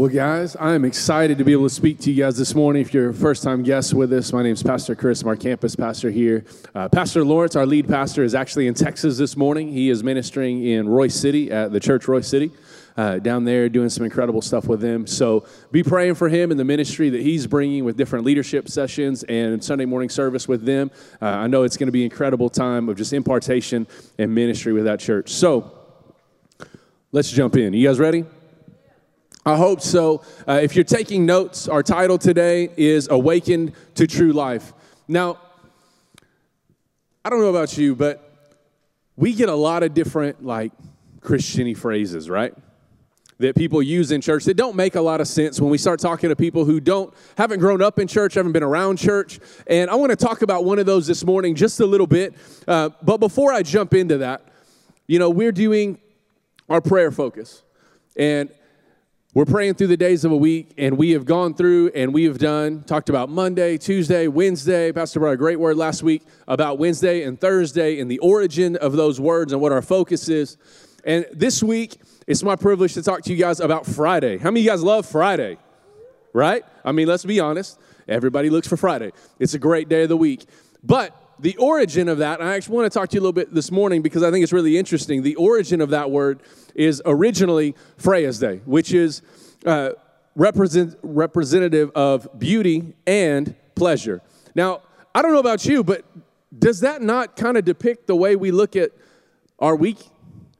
Well, guys, I am excited to be able to speak to you guys this morning. If you're a first time guest with us, my name is Pastor Chris. I'm our campus pastor here. Uh, pastor Lawrence, our lead pastor, is actually in Texas this morning. He is ministering in Royse City at the church Royse City. Uh, down there doing some incredible stuff with them. So be praying for him and the ministry that he's bringing with different leadership sessions and Sunday morning service with them. Uh, I know it's going to be incredible time of just impartation and ministry with that church. So let's jump in. You guys ready? I hope so. Uh, if you're taking notes, our title today is Awakened to True Life. Now, I don't know about you, but we get a lot of different, like, Christiany phrases, right? That people use in church that don't make a lot of sense when we start talking to people who don't haven't grown up in church, haven't been around church. And I want to talk about one of those this morning just a little bit. Uh, but before I jump into that, you know, we're doing our prayer focus. And we're praying through the days of a week, and we have gone through and we have done, talked about Monday, Tuesday, Wednesday. Pastor brought a great word last week about Wednesday and Thursday and the origin of those words and what our focus is. And this week, it's my privilege to talk to you guys about Friday. How many of you guys love Friday? Right? I mean, let's be honest. Everybody looks for Friday. It's a great day of the week. But the origin of that, I actually want to talk to you a little bit this morning because I think it's really interesting. The origin of that word is originally Freya's Day, which is uh, represent, representative of beauty and pleasure. Now, I don't know about you, but does that not kind of depict the way we look at our week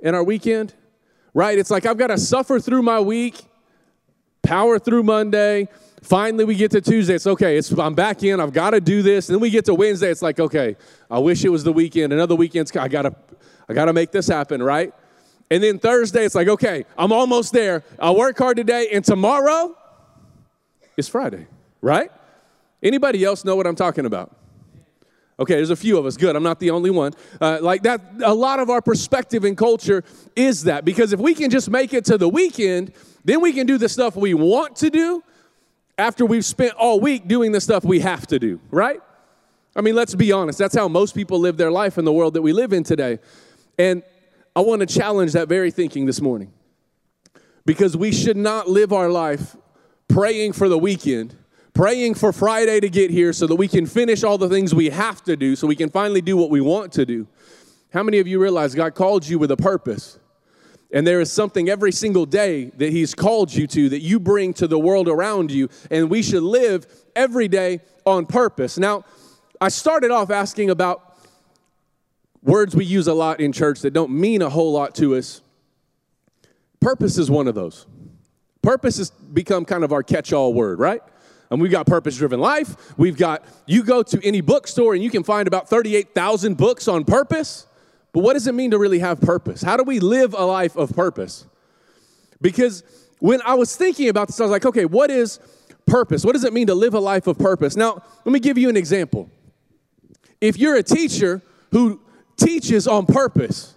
and our weekend? Right? It's like I've got to suffer through my week, power through Monday, Finally, we get to Tuesday. It's okay. It's, I'm back in. I've got to do this. And then we get to Wednesday. It's like, okay, I wish it was the weekend. Another weekend's, I got to, I got to make this happen, right? And then Thursday, it's like, okay, I'm almost there. I'll work hard today. And tomorrow is Friday, right? Anybody else know what I'm talking about? Okay, there's a few of us. Good. I'm not the only one. Uh, like that, a lot of our perspective and culture is that because if we can just make it to the weekend, then we can do the stuff we want to do after we've spent all week doing the stuff we have to do, right? I mean, let's be honest. That's how most people live their life in the world that we live in today. And I want to challenge that very thinking this morning because we should not live our life praying for the weekend, praying for Friday to get here so that we can finish all the things we have to do, so we can finally do what we want to do. How many of you realize God called you with a purpose? And there is something every single day that He's called you to that you bring to the world around you. And we should live every day on purpose. Now, I started off asking about words we use a lot in church that don't mean a whole lot to us. Purpose is one of those. Purpose has become kind of our catch all word, right? And we've got purpose driven life. We've got, you go to any bookstore and you can find about 38,000 books on purpose. But what does it mean to really have purpose? How do we live a life of purpose? Because when I was thinking about this, I was like, okay, what is purpose? What does it mean to live a life of purpose? Now, let me give you an example. If you're a teacher who teaches on purpose,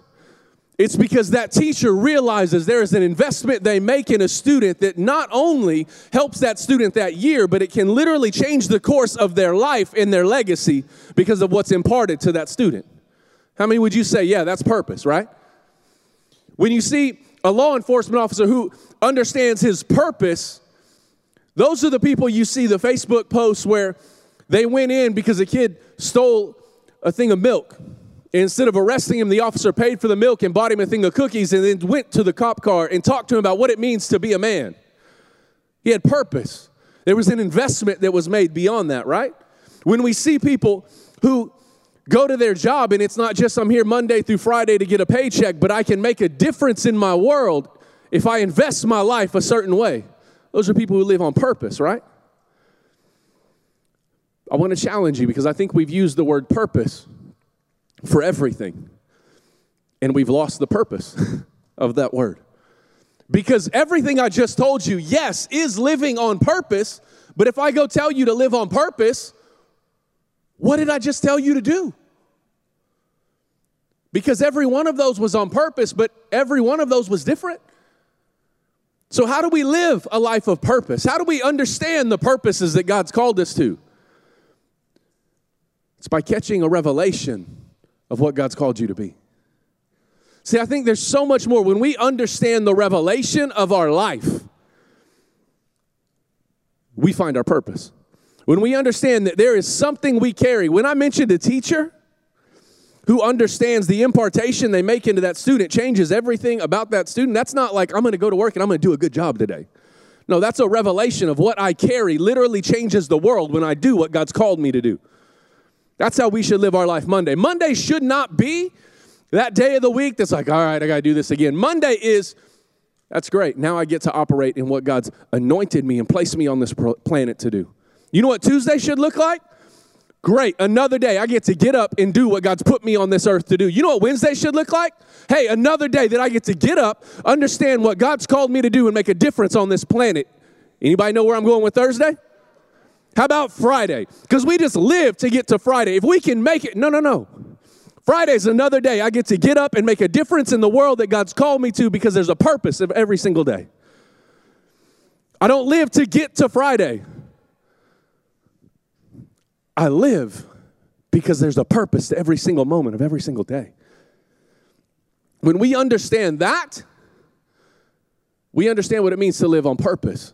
it's because that teacher realizes there is an investment they make in a student that not only helps that student that year, but it can literally change the course of their life and their legacy because of what's imparted to that student. How many would you say, yeah, that's purpose, right? When you see a law enforcement officer who understands his purpose, those are the people you see the Facebook posts where they went in because a kid stole a thing of milk. Instead of arresting him, the officer paid for the milk and bought him a thing of cookies and then went to the cop car and talked to him about what it means to be a man. He had purpose. There was an investment that was made beyond that, right? When we see people who go to their job and it's not just I'm here Monday through Friday to get a paycheck, but I can make a difference in my world if I invest my life a certain way. Those are people who live on purpose, right? I want to challenge you because I think we've used the word purpose for everything, and we've lost the purpose of that word. Because everything I just told you, yes, is living on purpose, but if I go tell you to live on purpose, what did I just tell you to do? Because every one of those was on purpose, but every one of those was different. So, how do we live a life of purpose? How do we understand the purposes that God's called us to? It's by catching a revelation of what God's called you to be. See, I think there's so much more. When we understand the revelation of our life, we find our purpose. When we understand that there is something we carry. When I mentioned a teacher who understands the impartation they make into that student changes everything about that student, that's not like I'm to go to work and I'm to do a good job today. No, that's a revelation of what I carry literally changes the world when I do what God's called me to do. That's how we should live our life Monday. Monday should not be that day of the week that's like, all right, I got to do this again. Monday is, that's great. Now I get to operate in what God's anointed me and placed me on this planet to do. You know what Tuesday should look like? Great, another day. I get to get up and do what God's put me on this earth to do. You know what Wednesday should look like? Hey, another day that I get to get up, understand what God's called me to do, and make a difference on this planet. Anybody know where I'm going with Thursday? How about Friday? Because we just live to get to Friday. If we can make it, no, no, no. Friday's another day. I get to get up and make a difference in the world that God's called me to because there's a purpose of every single day. I don't live to get to Friday. I live because there's a purpose to every single moment of every single day. When we understand that, we understand what it means to live on purpose.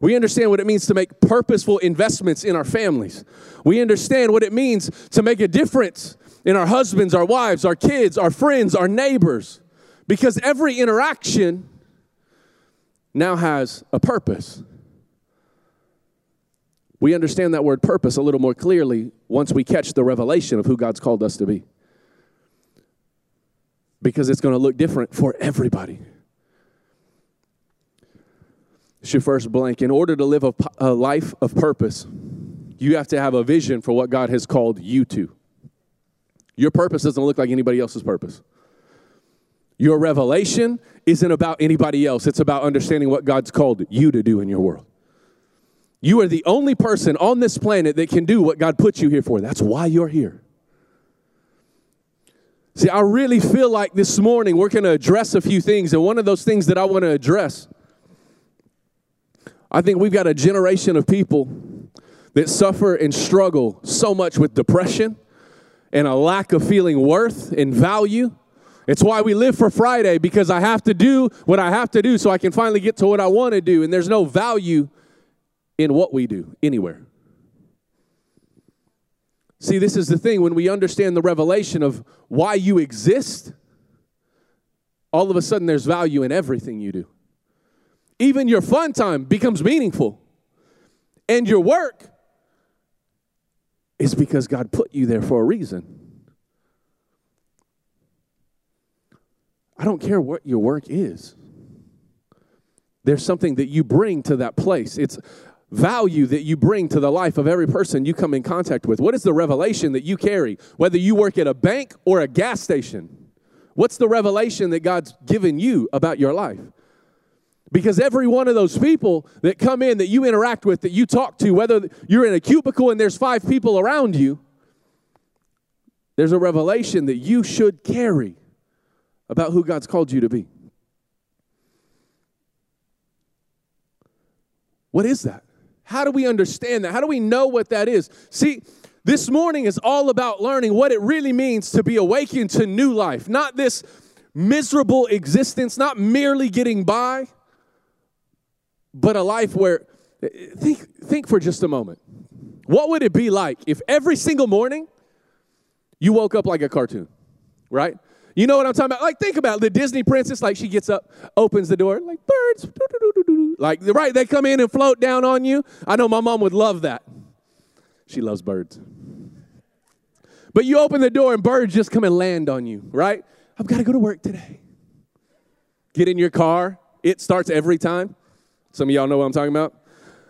We understand what it means to make purposeful investments in our families. We understand what it means to make a difference in our husbands, our wives, our kids, our friends, our neighbors. Because every interaction now has a purpose. We understand that word purpose a little more clearly once we catch the revelation of who God's called us to be. Because it's going to look different for everybody. Your first blank. In order to live a, a life of purpose, you have to have a vision for what God has called you to. Your purpose doesn't look like anybody else's purpose. Your revelation isn't about anybody else, it's about understanding what God's called you to do in your world. You are the only person on this planet that can do what God put you here for. That's why you're here. See, I really feel like this morning we're going to address a few things, and one of those things that I want to address, I think we've got a generation of people that suffer and struggle so much with depression and a lack of feeling worth and value. It's why we live for Friday because I have to do what I have to do so I can finally get to what I want to do, and there's no value in what we do anywhere. See, this is the thing when we understand the revelation of why you exist, all of a sudden there's value in everything you do. Even your fun time becomes meaningful, and your work is because God put you there for a reason. I don't care what your work is. There's something that you bring to that place. It's value that you bring to the life of every person you come in contact with? What is the revelation that you carry? Whether you work at a bank or a gas station, what's the revelation that God's given you about your life? Because every one of those people that come in, that you interact with, that you talk to, whether you're in a cubicle and there's five people around you, there's a revelation that you should carry about who God's called you to be. What is that? How do we understand that? How do we know what that is? See, this morning is all about learning what it really means to be awakened to new life, not this miserable existence, not merely getting by, but a life where think think for just a moment. What would it be like if every single morning you woke up like a cartoon, right? You know what I'm talking about? Like, think about it. the Disney princess. Like, she gets up, opens the door, like birds. Like, right, they come in and float down on you. I know my mom would love that. She loves birds. But you open the door and birds just come and land on you, right? I've got to go to work today. Get in your car. It starts every time. Some of y'all know what I'm talking about.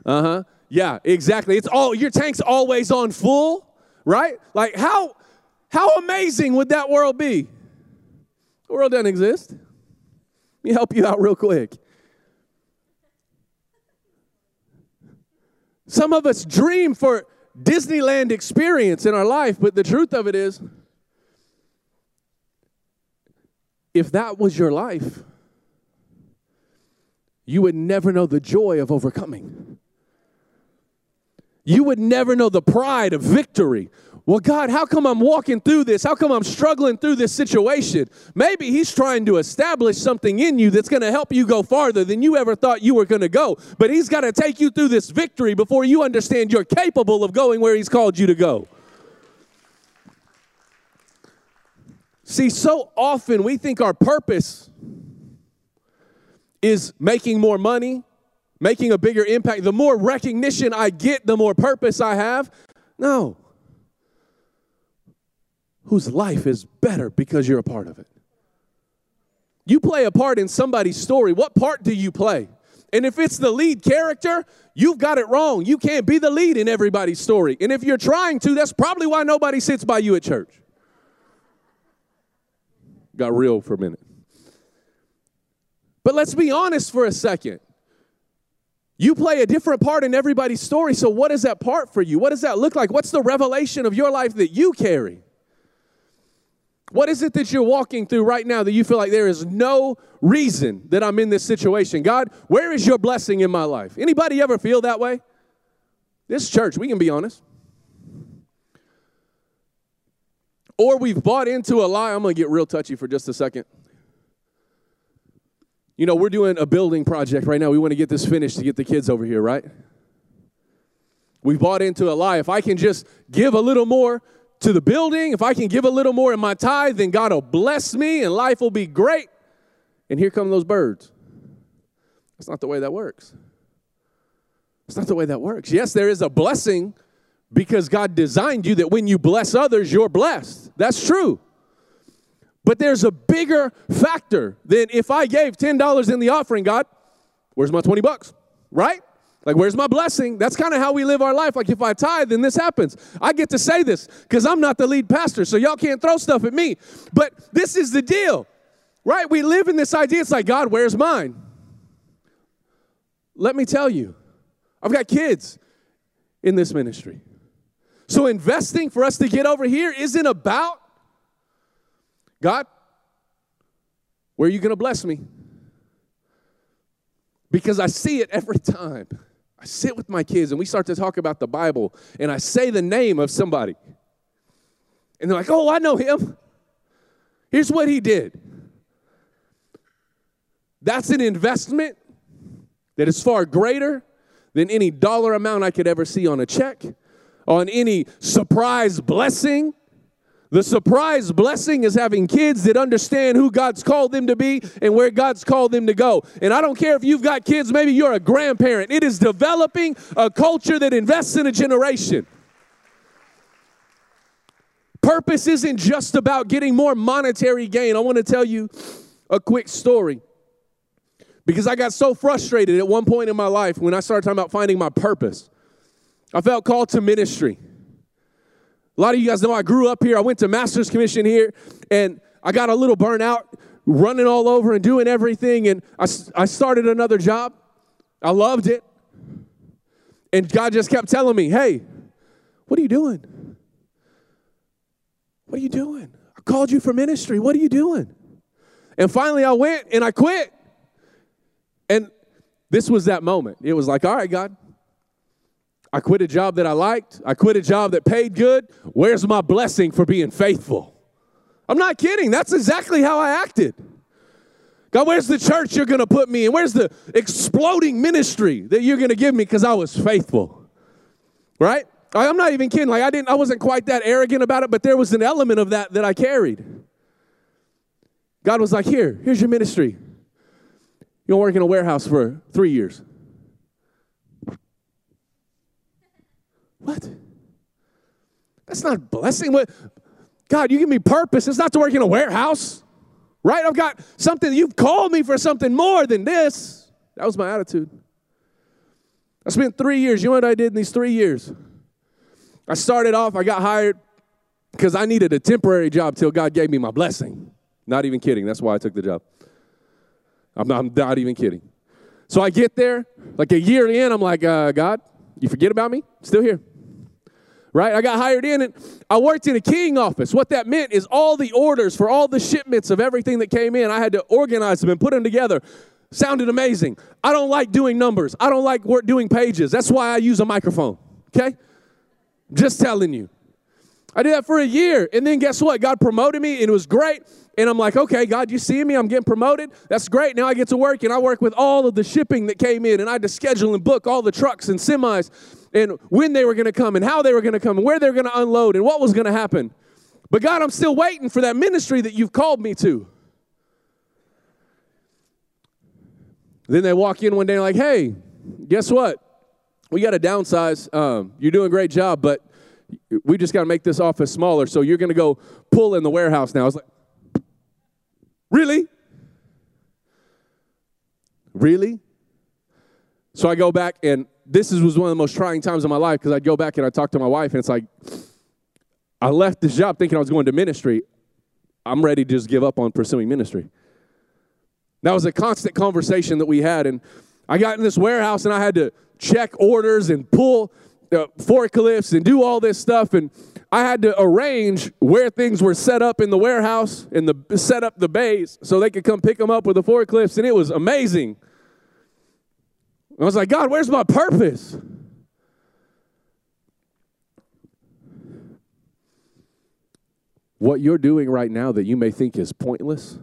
Uh huh. Yeah, exactly. It's all your tank's always on full, right? Like how how amazing would that world be? The world doesn't exist. Let me help you out real quick. Some of us dream for Disneyland experience in our life, but the truth of it is, if that was your life, you would never know the joy of overcoming. You would never know the pride of victory Well, God, how come I'm walking through this? How come I'm struggling through this situation? Maybe He's trying to establish something in you that's going to help you go farther than you ever thought you were going to go. But He's got to take you through this victory before you understand you're capable of going where He's called you to go. See, so often we think our purpose is making more money, making a bigger impact. The more recognition I get, the more purpose I have. No whose life is better because you're a part of it. You play a part in somebody's story. What part do you play? And if it's the lead character, you've got it wrong. You can't be the lead in everybody's story. And if you're trying to, that's probably why nobody sits by you at church. Got real for a minute. But let's be honest for a second. You play a different part in everybody's story. So, what is that part for you? What does that look like? What's the revelation of your life that you carry? What is it that you're walking through right now that you feel like there is no reason that I'm in this situation? God, where is your blessing in my life? Anybody ever feel that way? This church, we can be honest. Or we've bought into a lie. I'm going to get real touchy for just a second. You know, we're doing a building project right now. We want to get this finished to get the kids over here, right? We bought into a lie. If I can just give a little more, to the building, if I can give a little more in my tithe, then God will bless me and life will be great. And here come those birds. That's not the way that works. It's not the way that works. Yes, there is a blessing because God designed you that when you bless others, you're blessed. That's true. But there's a bigger factor than if I gave $10 in the offering, God, where's my 20 bucks? Right? Like, where's my blessing? That's kind of how we live our life. Like, if I tithe, then this happens. I get to say this because I'm not the lead pastor, so y'all can't throw stuff at me. But this is the deal, right? We live in this idea. It's like, God, where's mine? Let me tell you, I've got kids in this ministry. So, investing for us to get over here isn't about God, where are you going to bless me? Because I see it every time. I sit with my kids and we start to talk about the Bible and I say the name of somebody. And they're like, oh, I know him. Here's what he did. That's an investment that is far greater than any dollar amount I could ever see on a check, on any surprise blessing the surprise blessing is having kids that understand who God's called them to be and where God's called them to go. And I don't care if you've got kids, maybe you're a grandparent. It is developing a culture that invests in a generation. Purpose isn't just about getting more monetary gain. I want to tell you a quick story because I got so frustrated at one point in my life when I started talking about finding my purpose. I felt called to ministry. A lot of you guys know I grew up here. I went to Master's Commission here, and I got a little burnout running all over and doing everything. And I, I started another job. I loved it. And God just kept telling me, hey, what are you doing? What are you doing? I called you for ministry. What are you doing? And finally, I went and I quit. And this was that moment. It was like, all right, God, I quit a job that I liked. I quit a job that paid good. Where's my blessing for being faithful? I'm not kidding. That's exactly how I acted. God, where's the church you're going to put me in? Where's the exploding ministry that you're going to give me because I was faithful? Right? I'm not even kidding. Like I didn't I wasn't quite that arrogant about it, but there was an element of that that I carried. God was like, "Here, here's your ministry. To work in a warehouse for 3 years." What? That's not blessing. What? God, you give me purpose. It's not to work in a warehouse, right? I've got something. You've called me for something more than this. That was my attitude. I spent three years. You know what I did in these three years? I started off, I got hired because I needed a temporary job till God gave me my blessing. Not even kidding. That's why I took the job. I'm not, I'm not even kidding. So I get there, like a year in, I'm like, uh, God, you forget about me? Still here right? I got hired in and I worked in a keying office. What that meant is all the orders for all the shipments of everything that came in, I had to organize them and put them together. Sounded amazing. I don't like doing numbers. I don't like doing pages. That's why I use a microphone. Okay? Just telling you. I did that for a year. And then guess what? God promoted me and it was great. And I'm like, okay, God, you see me? I'm getting promoted. That's great. Now I get to work and I work with all of the shipping that came in and I had to schedule and book all the trucks and semis and when they were going to come and how they were going to come and where they were going to unload and what was going to happen. But God, I'm still waiting for that ministry that you've called me to. Then they walk in one day and like, hey, guess what? We got to downsize. Um, you're doing a great job, but we just got to make this office smaller. So you're going to go pull in the warehouse now. I was like, really? Really? So I go back, and this was one of the most trying times of my life because I'd go back and I talk to my wife, and it's like, I left this job thinking I was going to ministry. I'm ready to just give up on pursuing ministry. That was a constant conversation that we had. And I got in this warehouse and I had to check orders and pull uh, forklifts and do all this stuff. And I had to arrange where things were set up in the warehouse and the set up the bays so they could come pick them up with the forklifts. And it was amazing. I was like, God, where's my purpose? What you're doing right now that you may think is pointless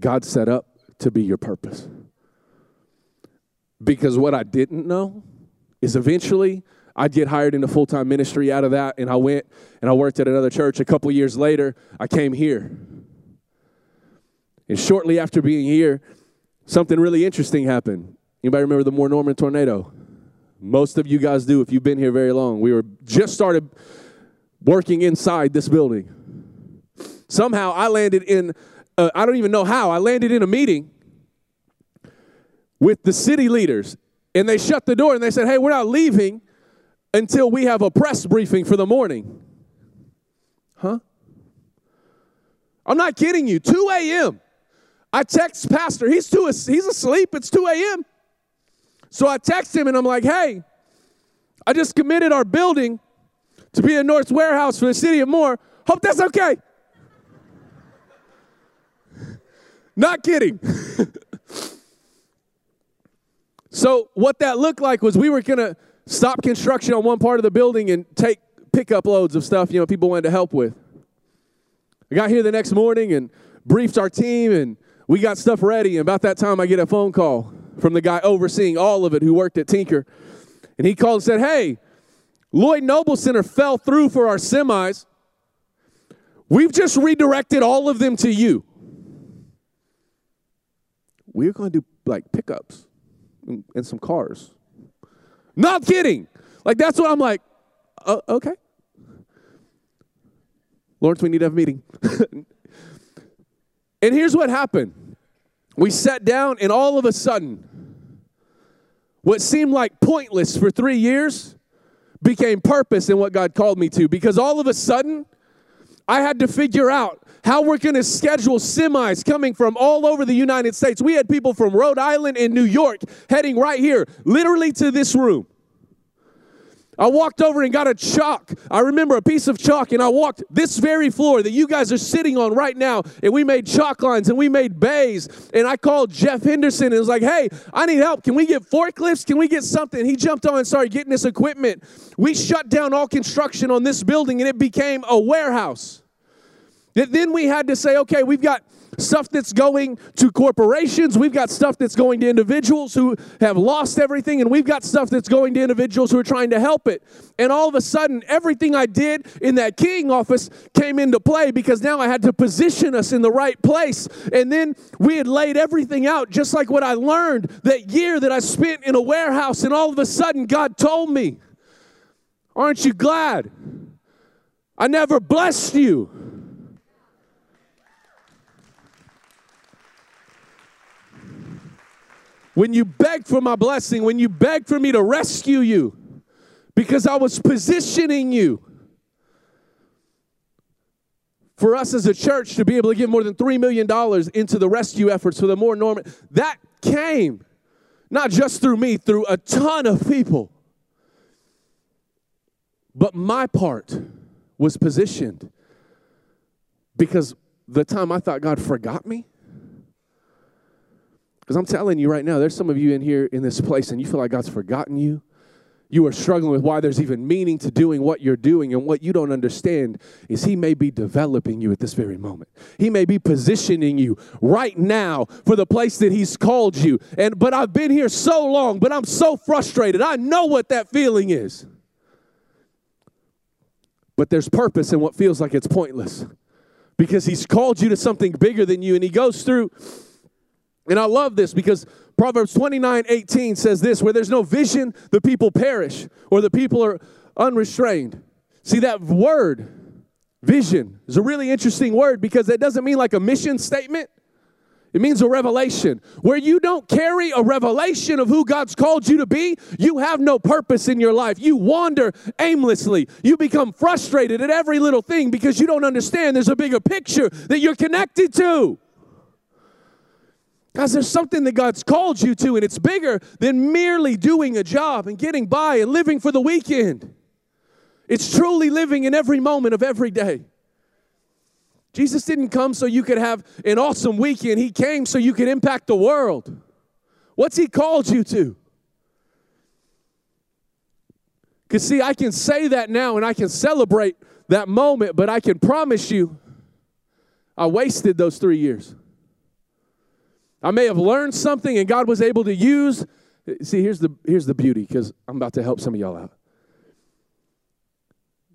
God set up to be your purpose. Because what I didn't know is eventually I'd get hired into full time ministry out of that, and I went and I worked at another church. A couple years later, I came here. And shortly after being here, something really interesting happened. Anybody remember the Moore Norman tornado? Most of you guys do if you've been here very long. We were just started working inside this building. Somehow I landed in uh, I don't even know how. I landed in a meeting with the city leaders, and they shut the door and they said, Hey, we're not leaving until we have a press briefing for the morning. Huh? I'm not kidding you. 2 a.m. I text Pastor. He's, too, he's asleep. It's 2 a.m. So I text him and I'm like, hey, I just committed our building to be a North warehouse for the city of Moore. Hope that's okay. Not kidding. so, what that looked like was we were going to stop construction on one part of the building and take pickup loads of stuff, you know, people wanted to help with. I got here the next morning and briefed our team, and we got stuff ready. And about that time, I get a phone call from the guy overseeing all of it who worked at Tinker. And he called and said, Hey, Lloyd Noble Center fell through for our semis. We've just redirected all of them to you we're going to do like pickups and some cars. Not kidding. Like, that's what I'm like, uh, okay. Lawrence, we need to have a meeting. and here's what happened we sat down, and all of a sudden, what seemed like pointless for three years became purpose in what God called me to. Because all of a sudden, I had to figure out how we're going to schedule semis coming from all over the United States. We had people from Rhode Island and New York heading right here, literally to this room. I walked over and got a chalk. I remember a piece of chalk, and I walked this very floor that you guys are sitting on right now, and we made chalk lines and we made bays. And I called Jeff Henderson and was like, hey, I need help. Can we get forklifts? Can we get something? He jumped on and started getting this equipment. We shut down all construction on this building, and it became a warehouse. Then we had to say, okay, we've got stuff that's going to corporations, we've got stuff that's going to individuals who have lost everything, and we've got stuff that's going to individuals who are trying to help it. And all of a sudden, everything I did in that keying office came into play because now I had to position us in the right place. And then we had laid everything out just like what I learned that year that I spent in a warehouse, and all of a sudden, God told me, Aren't you glad? I never blessed you. When you begged for my blessing, when you begged for me to rescue you, because I was positioning you for us as a church to be able to give more than $3 million into the rescue efforts for the Moore Norman. That came not just through me, through a ton of people. But my part was positioned because the time I thought God forgot me, because I'm telling you right now, there's some of you in here in this place and you feel like God's forgotten you. you are struggling with why there's even meaning to doing what you're doing and what you don't understand is he may be developing you at this very moment. He may be positioning you right now for the place that he's called you. And but i've been here so long but i'm so frustrated. I know what that feeling is. But there's purpose in what feels like it's pointless. Because he's called you to something bigger than you and he goes through and I love this because Proverbs 29 18 says this where there's no vision, the people perish, or the people are unrestrained. See, that word, vision, is a really interesting word because it doesn't mean like a mission statement. It means a revelation. Where you don't carry a revelation of who God's called you to be, you have no purpose in your life. You wander aimlessly. You become frustrated at every little thing because you don't understand there's a bigger picture that you're connected to. Guys, there's something that God's called you to, and it's bigger than merely doing a job and getting by and living for the weekend. It's truly living in every moment of every day. Jesus didn't come so you could have an awesome weekend, He came so you could impact the world. What's He called you to? Because, see, I can say that now and I can celebrate that moment, but I can promise you, I wasted those three years. I may have learned something and God was able to use. See, here's the, here's the beauty because I'm about to help some of y'all out.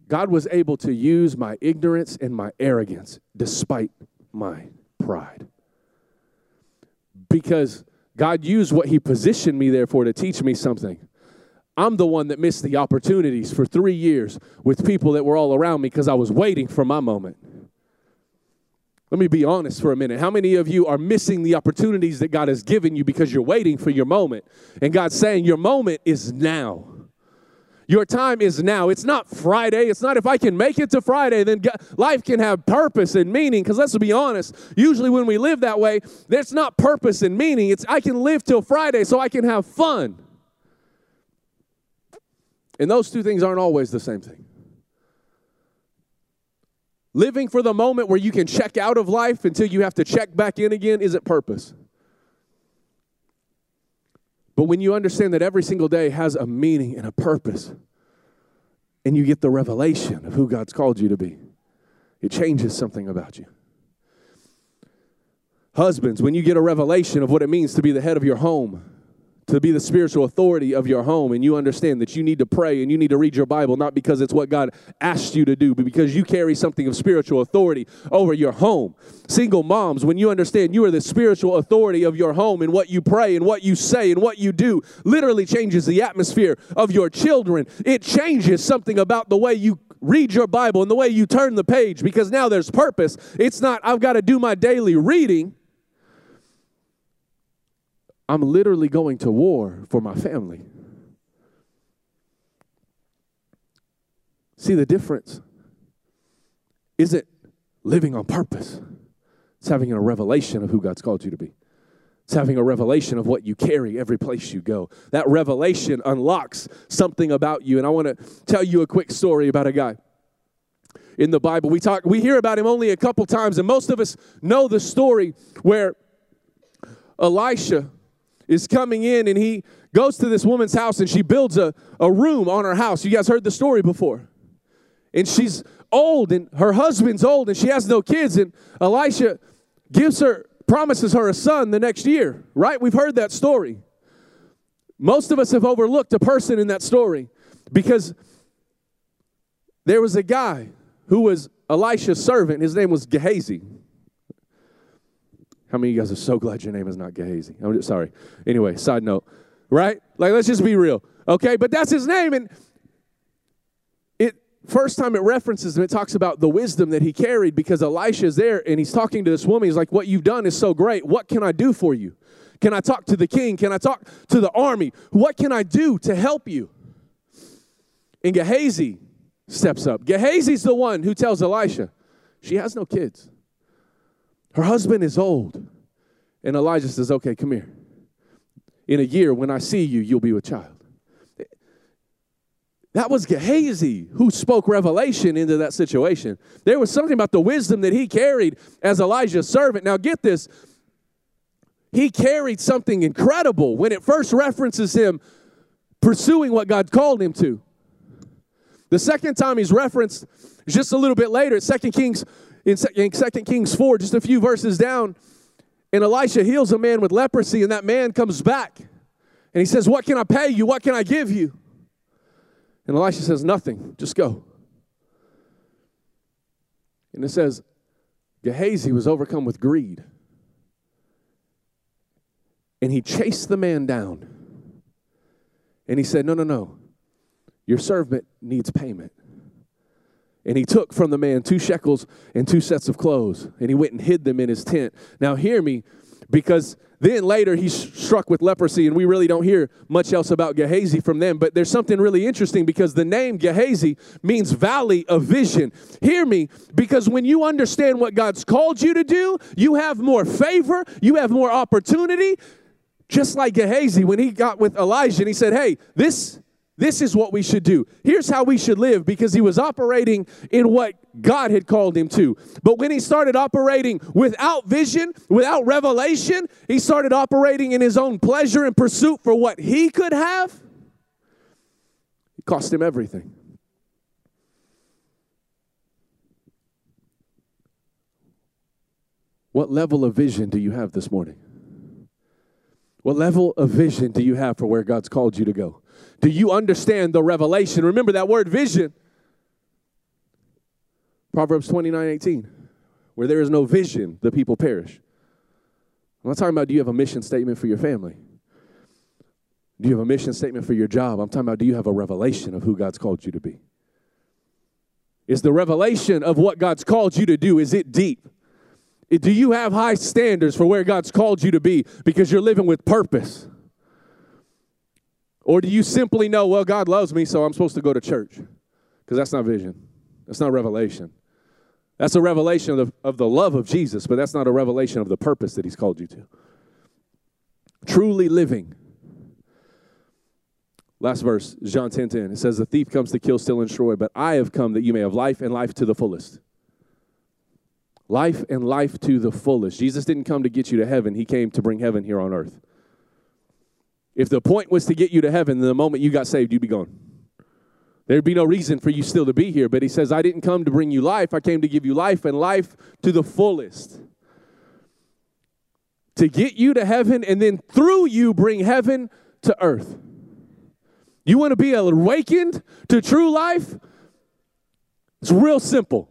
God was able to use my ignorance and my arrogance despite my pride. Because God used what He positioned me there for to teach me something. I'm the one that missed the opportunities for three years with people that were all around me because I was waiting for my moment. Let me be honest for a minute. How many of you are missing the opportunities that God has given you because you're waiting for your moment? And God's saying, Your moment is now. Your time is now. It's not Friday. It's not if I can make it to Friday, then life can have purpose and meaning. Because let's be honest, usually when we live that way, there's not purpose and meaning. It's I can live till Friday so I can have fun. And those two things aren't always the same thing. Living for the moment where you can check out of life until you have to check back in again isn't purpose. But when you understand that every single day has a meaning and a purpose, and you get the revelation of who God's called you to be, it changes something about you. Husbands, when you get a revelation of what it means to be the head of your home, to be the spiritual authority of your home and you understand that you need to pray and you need to read your Bible, not because it's what God asked you to do, but because you carry something of spiritual authority over your home. Single moms, when you understand you are the spiritual authority of your home and what you pray and what you say and what you do literally changes the atmosphere of your children. It changes something about the way you read your Bible and the way you turn the page because now there's purpose. It's not, I've got to do my daily reading. I'm literally going to war for my family. See the difference? Isn't living on purpose, it's having a revelation of who God's called you to be. It's having a revelation of what you carry every place you go. That revelation unlocks something about you. And I want to tell you a quick story about a guy in the Bible. We talk we hear about him only a couple times and most of us know the story where Elisha is coming in and he goes to this woman's house and she builds a, a room on her house. You guys heard the story before. And she's old and her husband's old and she has no kids. And Elisha gives her, promises her a son the next year, right? We've heard that story. Most of us have overlooked a person in that story because there was a guy who was Elisha's servant. His name was Gehazi. How many of you guys are so glad your name is not Gehazi? I'm just sorry. Anyway, side note, right? Like, let's just be real, okay? But that's his name, and it first time it references him, it talks about the wisdom that he carried because Elisha is there, and he's talking to this woman. He's like, "What you've done is so great. What can I do for you? Can I talk to the king? Can I talk to the army? What can I do to help you?" And Gehazi steps up. Gehazi's the one who tells Elisha, "She has no kids." Her husband is old. And Elijah says, Okay, come here. In a year, when I see you, you'll be with child. That was Gehazi who spoke revelation into that situation. There was something about the wisdom that he carried as Elijah's servant. Now, get this. He carried something incredible when it first references him pursuing what God called him to. The second time he's referenced just a little bit later, Second Kings in Second Kings 4, just a few verses down. And Elisha heals a man with leprosy, and that man comes back. And he says, What can I pay you? What can I give you? And Elisha says, Nothing, just go. And it says, Gehazi was overcome with greed. And he chased the man down. And he said, No, no, no. Your servant needs payment. And he took from the man two shekels and two sets of clothes, and he went and hid them in his tent. Now, hear me, because then later he's struck with leprosy, and we really don't hear much else about Gehazi from them. But there's something really interesting because the name Gehazi means valley of vision. Hear me, because when you understand what God's called you to do, you have more favor, you have more opportunity. Just like Gehazi, when he got with Elijah and he said, Hey, this this is what we should do. Here's how we should live because he was operating in what God had called him to. But when he started operating without vision, without revelation, he started operating in his own pleasure and pursuit for what he could have. It cost him everything. What level of vision do you have this morning? What level of vision do you have for where God's called you to go? Do you understand the revelation? Remember that word vision. Proverbs 29 18. Where there is no vision, the people perish. I'm not talking about do you have a mission statement for your family? Do you have a mission statement for your job? I'm talking about do you have a revelation of who God's called you to be? Is the revelation of what God's called you to do, is it deep? Do you have high standards for where God's called you to be because you're living with purpose? Or do you simply know, well, God loves me, so I'm supposed to go to church? Because that's not vision. That's not revelation. That's a revelation of the, of the love of Jesus, but that's not a revelation of the purpose that He's called you to. Truly living. Last verse, John 10 10. It says, The thief comes to kill, steal, and destroy, but I have come that you may have life and life to the fullest. Life and life to the fullest. Jesus didn't come to get you to heaven, He came to bring heaven here on earth. If the point was to get you to heaven, the moment you got saved, you'd be gone. There'd be no reason for you still to be here. But he says, I didn't come to bring you life, I came to give you life and life to the fullest. To get you to heaven and then through you bring heaven to earth. You want to be awakened to true life? It's real simple.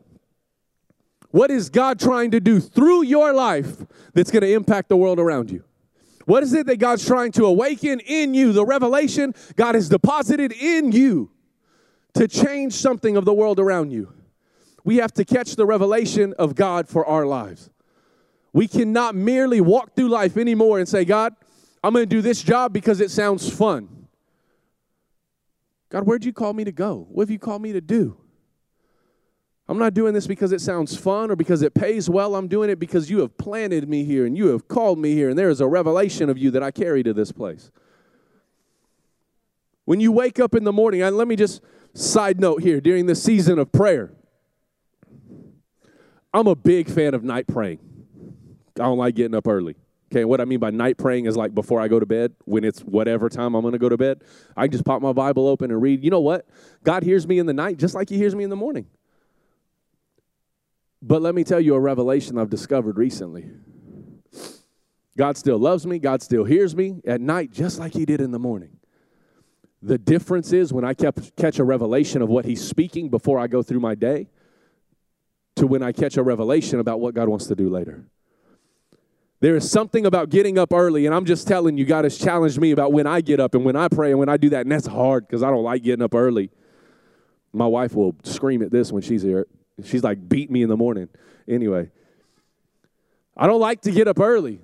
What is God trying to do through your life that's going to impact the world around you? What is it that God's trying to awaken in you? The revelation God has deposited in you to change something of the world around you. We have to catch the revelation of God for our lives. We cannot merely walk through life anymore and say, God, I'm going to do this job because it sounds fun. God, where'd you call me to go? What have you called me to do? I'm not doing this because it sounds fun or because it pays well. I'm doing it because you have planted me here and you have called me here, and there is a revelation of you that I carry to this place. When you wake up in the morning, and let me just side note here during the season of prayer. I'm a big fan of night praying. I don't like getting up early. Okay, what I mean by night praying is like before I go to bed, when it's whatever time I'm going to go to bed, I just pop my Bible open and read. You know what? God hears me in the night just like He hears me in the morning. But let me tell you a revelation I've discovered recently. God still loves me, God still hears me at night just like He did in the morning. The difference is when I catch a revelation of what He's speaking before I go through my day to when I catch a revelation about what God wants to do later. There is something about getting up early, and I'm just telling you, God has challenged me about when I get up and when I pray and when I do that, and that's hard because I don't like getting up early. My wife will scream at this when she's here. She's like, beat me in the morning. Anyway, I don't like to get up early,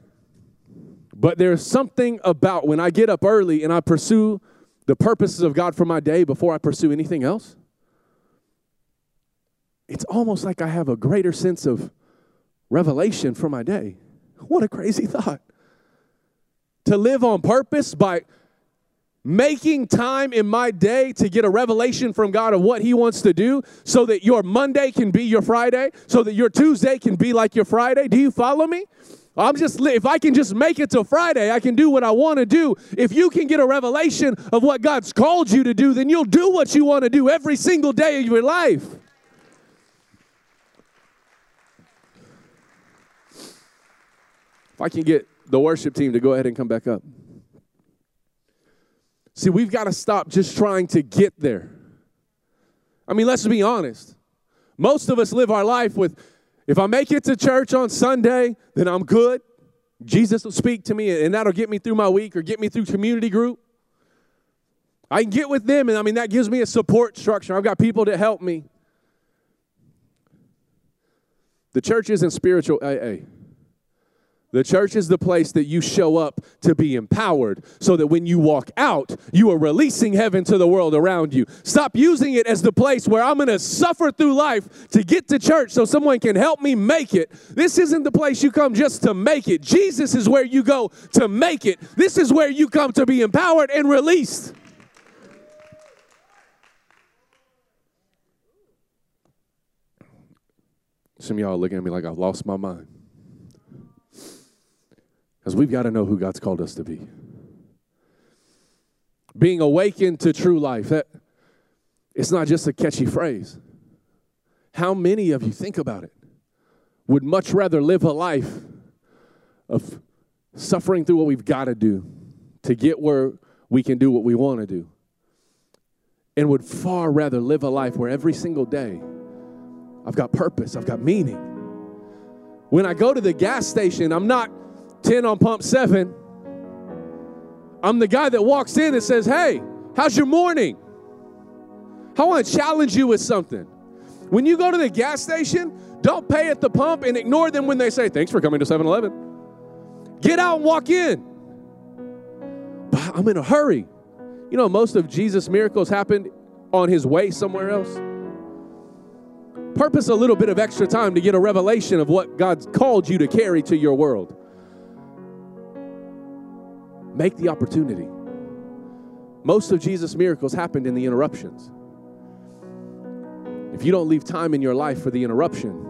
but there's something about when I get up early and I pursue the purposes of God for my day before I pursue anything else. It's almost like I have a greater sense of revelation for my day. What a crazy thought. To live on purpose by making time in my day to get a revelation from God of what He wants to do so that your Monday can be your Friday, so that your Tuesday can be like your Friday. Do you follow me? I'm just if I can just make it till Friday, I can do what I want to do. If you can get a revelation of what God's called you to do, then you'll do what you want to do every single day of your life. If I can get the worship team to go ahead and come back up. See, we've got to stop just trying to get there. I mean, let's be honest. Most of us live our life with if I make it to church on Sunday, then I'm good. Jesus will speak to me, and that'll get me through my week or get me through community group. I can get with them, and I mean, that gives me a support structure. I've got people to help me. The church isn't spiritual AA. The church is the place that you show up to be empowered so that when you walk out, you are releasing heaven to the world around you. Stop using it as the place where I'm going to suffer through life to get to church so someone can help me make it. This isn't the place you come just to make it. Jesus is where you go to make it. This is where you come to be empowered and released. Some y'all looking at me like I've lost my mind. Because we've got to know who God's called us to be. Being awakened to true life, that it's not just a catchy phrase. How many of you think about it would much rather live a life of suffering through what we've got to do to get where we can do what we want to do? And would far rather live a life where every single day I've got purpose, I've got meaning. When I go to the gas station, I'm not 10 on pump seven. I'm the guy that walks in and says, Hey, how's your morning? I want to challenge you with something. When you go to the gas station, don't pay at the pump and ignore them when they say, Thanks for coming to 7 Eleven. Get out and walk in. But I'm in a hurry. You know, most of Jesus' miracles happened on his way somewhere else. Purpose a little bit of extra time to get a revelation of what God's called you to carry to your world. Make the opportunity. Most of Jesus' miracles happened in the interruptions. If you don't leave time in your life for the interruption,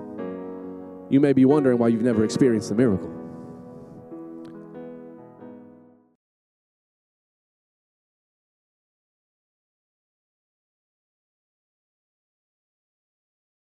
you may be wondering why you've never experienced the miracle.